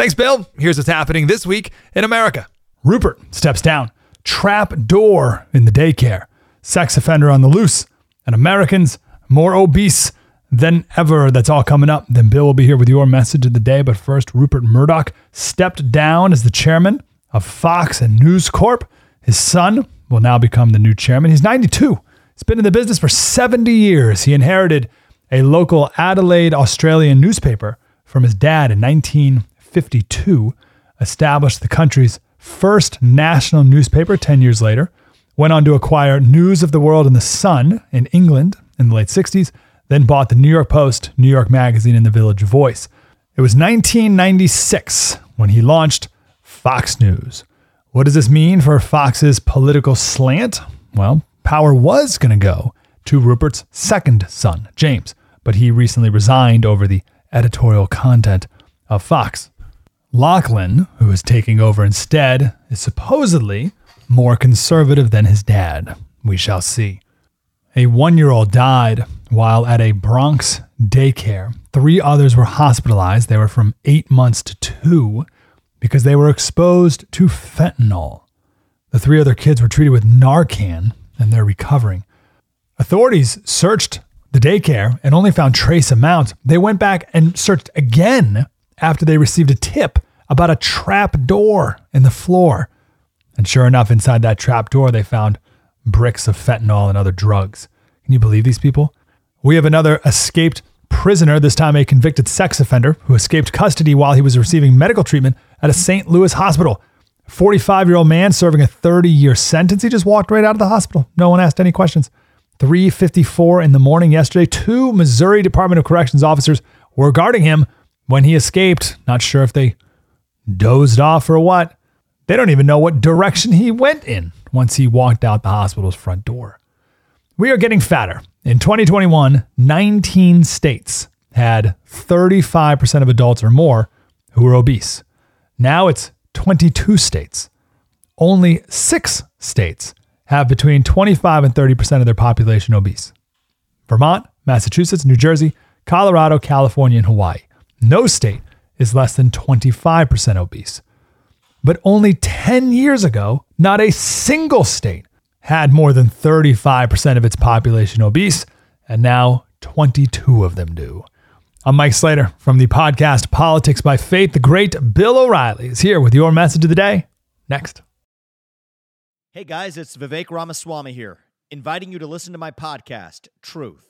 Thanks, Bill. Here's what's happening this week in America. Rupert steps down. Trap door in the daycare. Sex offender on the loose. And Americans more obese than ever. That's all coming up. Then Bill will be here with your message of the day. But first, Rupert Murdoch stepped down as the chairman of Fox and News Corp. His son will now become the new chairman. He's 92 He's been in the business for 70 years. He inherited a local Adelaide, Australian newspaper from his dad in 1952, established the country's first national newspaper 10 years later, went on to acquire News of the World and the Sun in England in the late 60s, then bought the New York Post, New York Magazine, and the Village Voice. It was 1996 when he launched Fox News. What does this mean for Fox's political slant? Well, power was going to go to Rupert's second son, James, but he recently resigned over the editorial content of Fox. Lachlan, who is taking over instead, is supposedly more conservative than his dad. We shall see. A one year old died while at a Bronx daycare. Three others were hospitalized. They were from eight months to two because they were exposed to fentanyl. The three other kids were treated with Narcan and they're recovering. Authorities searched the daycare and only found trace amounts. They went back and searched again after they received a tip about a trap door in the floor. And sure enough, inside that trap door, they found bricks of fentanyl and other drugs. Can you believe these people? We have another escaped prisoner, this time a convicted sex offender who escaped custody while he was receiving medical treatment at a St. Louis hospital. 45 year old man serving a 30 year sentence. He just walked right out of the hospital. No one asked any questions. 3:54 in the morning yesterday, two Missouri Department of Corrections officers were guarding him when he escaped. Not sure if they dozed off or what. They don't even know what direction he went in once he walked out the hospital's front door. We are getting fatter. In 2021, 19 states had 35% of adults or more who were obese. Now it's 22 states. Only six states have between 25 and 30% of their population obese Vermont, Massachusetts, New Jersey, Colorado, California, and Hawaii. No state is less than 25% obese. But only 10 years ago, not a single state had more than 35% of its population obese, and now 22 of them do. I'm Mike Slater from the podcast Politics by Faith. The great Bill O'Reilly is here with your message of the day. Next. Hey guys, it's Vivek Ramaswamy here, inviting you to listen to my podcast, Truth.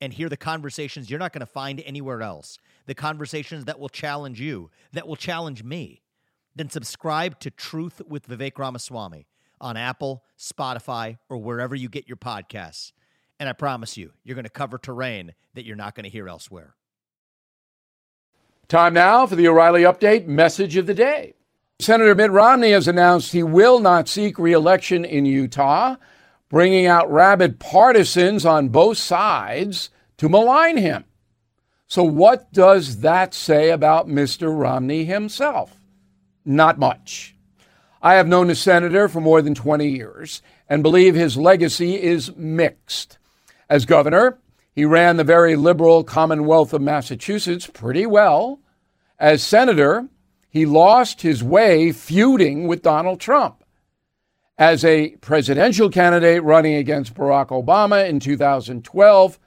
and hear the conversations you're not going to find anywhere else, the conversations that will challenge you, that will challenge me, then subscribe to Truth with Vivek Ramaswamy on Apple, Spotify, or wherever you get your podcasts. And I promise you, you're going to cover terrain that you're not going to hear elsewhere. Time now for the O'Reilly Update message of the day. Senator Mitt Romney has announced he will not seek reelection in Utah, bringing out rabid partisans on both sides to malign him. So, what does that say about Mr. Romney himself? Not much. I have known the senator for more than 20 years and believe his legacy is mixed. As governor, he ran the very liberal Commonwealth of Massachusetts pretty well. As senator, he lost his way feuding with Donald Trump. As a presidential candidate running against Barack Obama in 2012,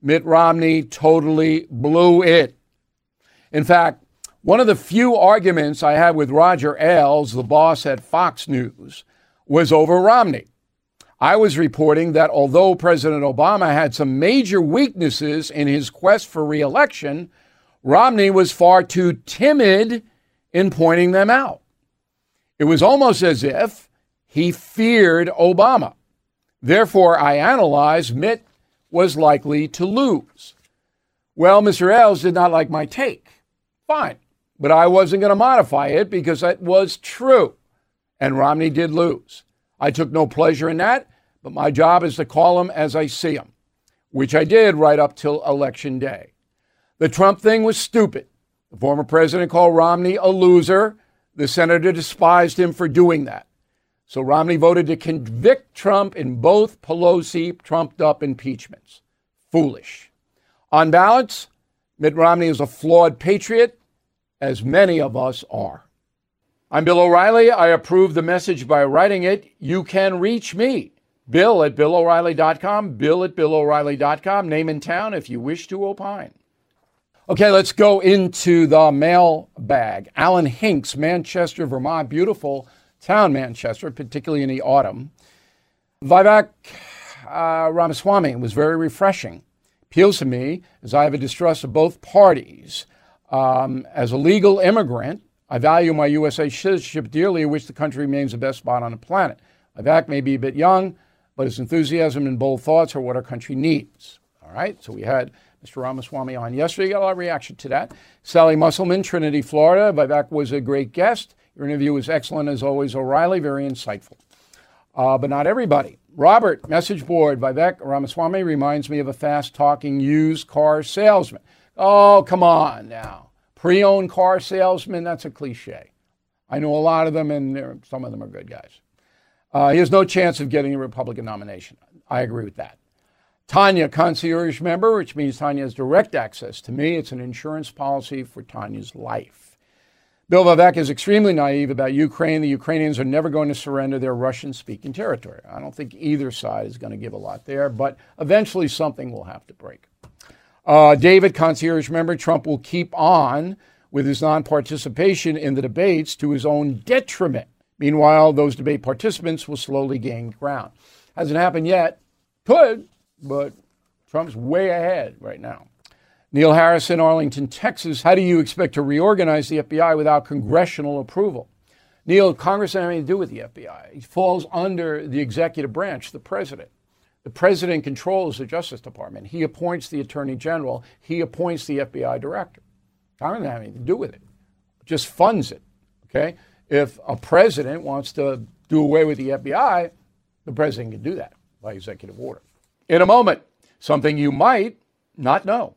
Mitt Romney totally blew it. In fact, one of the few arguments I had with Roger Ailes, the boss at Fox News, was over Romney. I was reporting that although President Obama had some major weaknesses in his quest for reelection, Romney was far too timid in pointing them out. It was almost as if he feared Obama. Therefore, I analyzed Mitt was likely to lose. Well, Mr. Ailes did not like my take. Fine. But I wasn't going to modify it because it was true. And Romney did lose. I took no pleasure in that, but my job is to call him as I see him, which I did right up till election day. The Trump thing was stupid. The former president called Romney a loser. The senator despised him for doing that. So Romney voted to convict Trump in both Pelosi trumped up impeachments. Foolish. On balance, Mitt Romney is a flawed patriot, as many of us are. I'm Bill O'Reilly. I approve the message by writing it. You can reach me, Bill at BillO'Reilly.com, Bill at BillO'Reilly.com, name and town if you wish to opine. Okay, let's go into the mail bag. Alan Hinks, Manchester, Vermont, beautiful town, Manchester, particularly in the autumn. Vivek uh, Ramaswamy was very refreshing. Appeals to me as I have a distrust of both parties. Um, as a legal immigrant, I value my USA citizenship dearly, which the country remains the best spot on the planet. Vivek may be a bit young, but his enthusiasm and bold thoughts are what our country needs. All right, so we had Mr. Ramaswamy on yesterday. Got a lot of reaction to that. Sally Musselman, Trinity, Florida. Vivek was a great guest. Your interview was excellent as always, O'Reilly, very insightful. Uh, but not everybody. Robert, message board, Vivek Ramaswamy reminds me of a fast talking used car salesman. Oh, come on now. Pre owned car salesman, that's a cliche. I know a lot of them, and some of them are good guys. Uh, he has no chance of getting a Republican nomination. I agree with that. Tanya, concierge member, which means Tanya has direct access to me. It's an insurance policy for Tanya's life. Bill Vivek is extremely naive about Ukraine. The Ukrainians are never going to surrender their Russian speaking territory. I don't think either side is going to give a lot there, but eventually something will have to break. Uh, David, concierge member, Trump will keep on with his non participation in the debates to his own detriment. Meanwhile, those debate participants will slowly gain ground. Hasn't happened yet. Could, but Trump's way ahead right now. Neil Harrison, Arlington, Texas. How do you expect to reorganize the FBI without congressional approval? Neil, Congress have anything to do with the FBI. It falls under the executive branch, the president. The president controls the Justice Department. He appoints the Attorney General. He appoints the FBI director. Congress doesn't have anything to do with it. it just funds it. Okay? If a president wants to do away with the FBI, the president can do that by executive order. In a moment, something you might not know.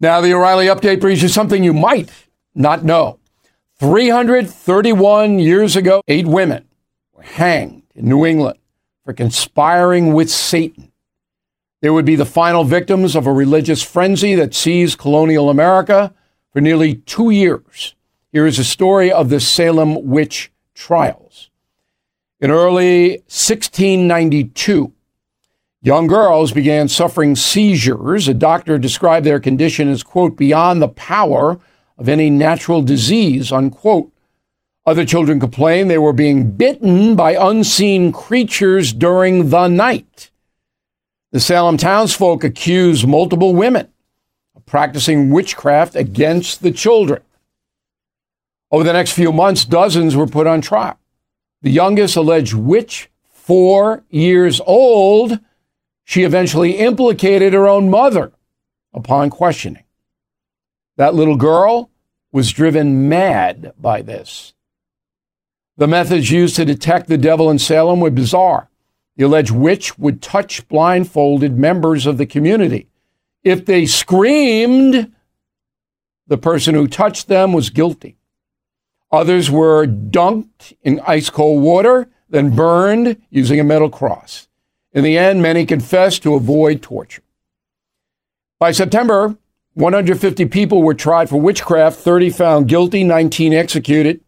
Now, the O'Reilly update brings you something you might not know. 331 years ago, eight women were hanged in New England for conspiring with Satan. They would be the final victims of a religious frenzy that seized colonial America for nearly two years. Here is a story of the Salem witch trials. In early 1692, young girls began suffering seizures. A doctor described their condition as, quote, beyond the power of any natural disease, unquote. Other children complained they were being bitten by unseen creatures during the night. The Salem townsfolk accused multiple women of practicing witchcraft against the children. Over the next few months, dozens were put on trial. The youngest alleged witch, four years old, she eventually implicated her own mother upon questioning. That little girl was driven mad by this. The methods used to detect the devil in Salem were bizarre. The alleged witch would touch blindfolded members of the community. If they screamed, the person who touched them was guilty. Others were dunked in ice cold water, then burned using a metal cross. In the end, many confessed to avoid torture. By September, 150 people were tried for witchcraft, 30 found guilty, 19 executed.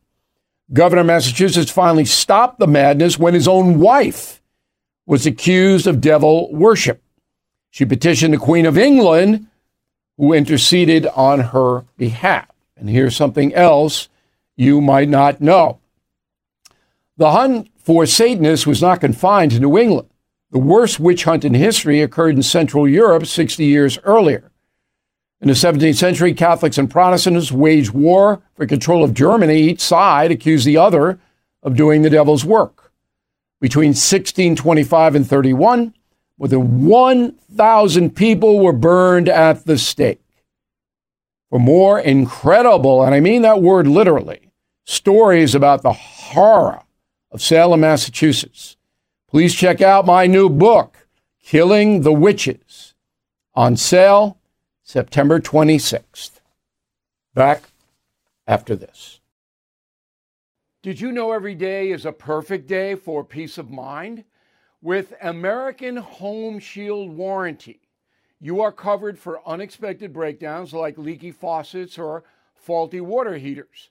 Governor Massachusetts finally stopped the madness when his own wife was accused of devil worship. She petitioned the Queen of England, who interceded on her behalf. And here's something else you might not know. The hunt for Satanists was not confined to New England. The worst witch hunt in history occurred in Central Europe 60 years earlier. In the 17th century, Catholics and Protestants waged war for control of Germany. Each side accused the other of doing the devil's work. Between 1625 and 31, more than 1,000 people were burned at the stake. For more incredible, and I mean that word literally, stories about the horror of Salem, Massachusetts, please check out my new book, Killing the Witches, on sale September 26th. Back after this. Did you know every day is a perfect day for peace of mind? With American Home Shield Warranty, you are covered for unexpected breakdowns like leaky faucets or faulty water heaters.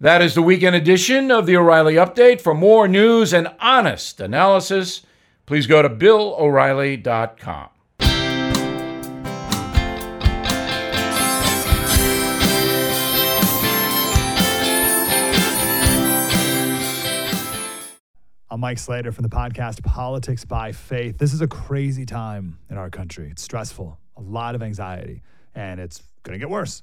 That is the weekend edition of the O'Reilly Update. For more news and honest analysis, please go to BillO'Reilly.com. I'm Mike Slater from the podcast Politics by Faith. This is a crazy time in our country. It's stressful, a lot of anxiety, and it's going to get worse.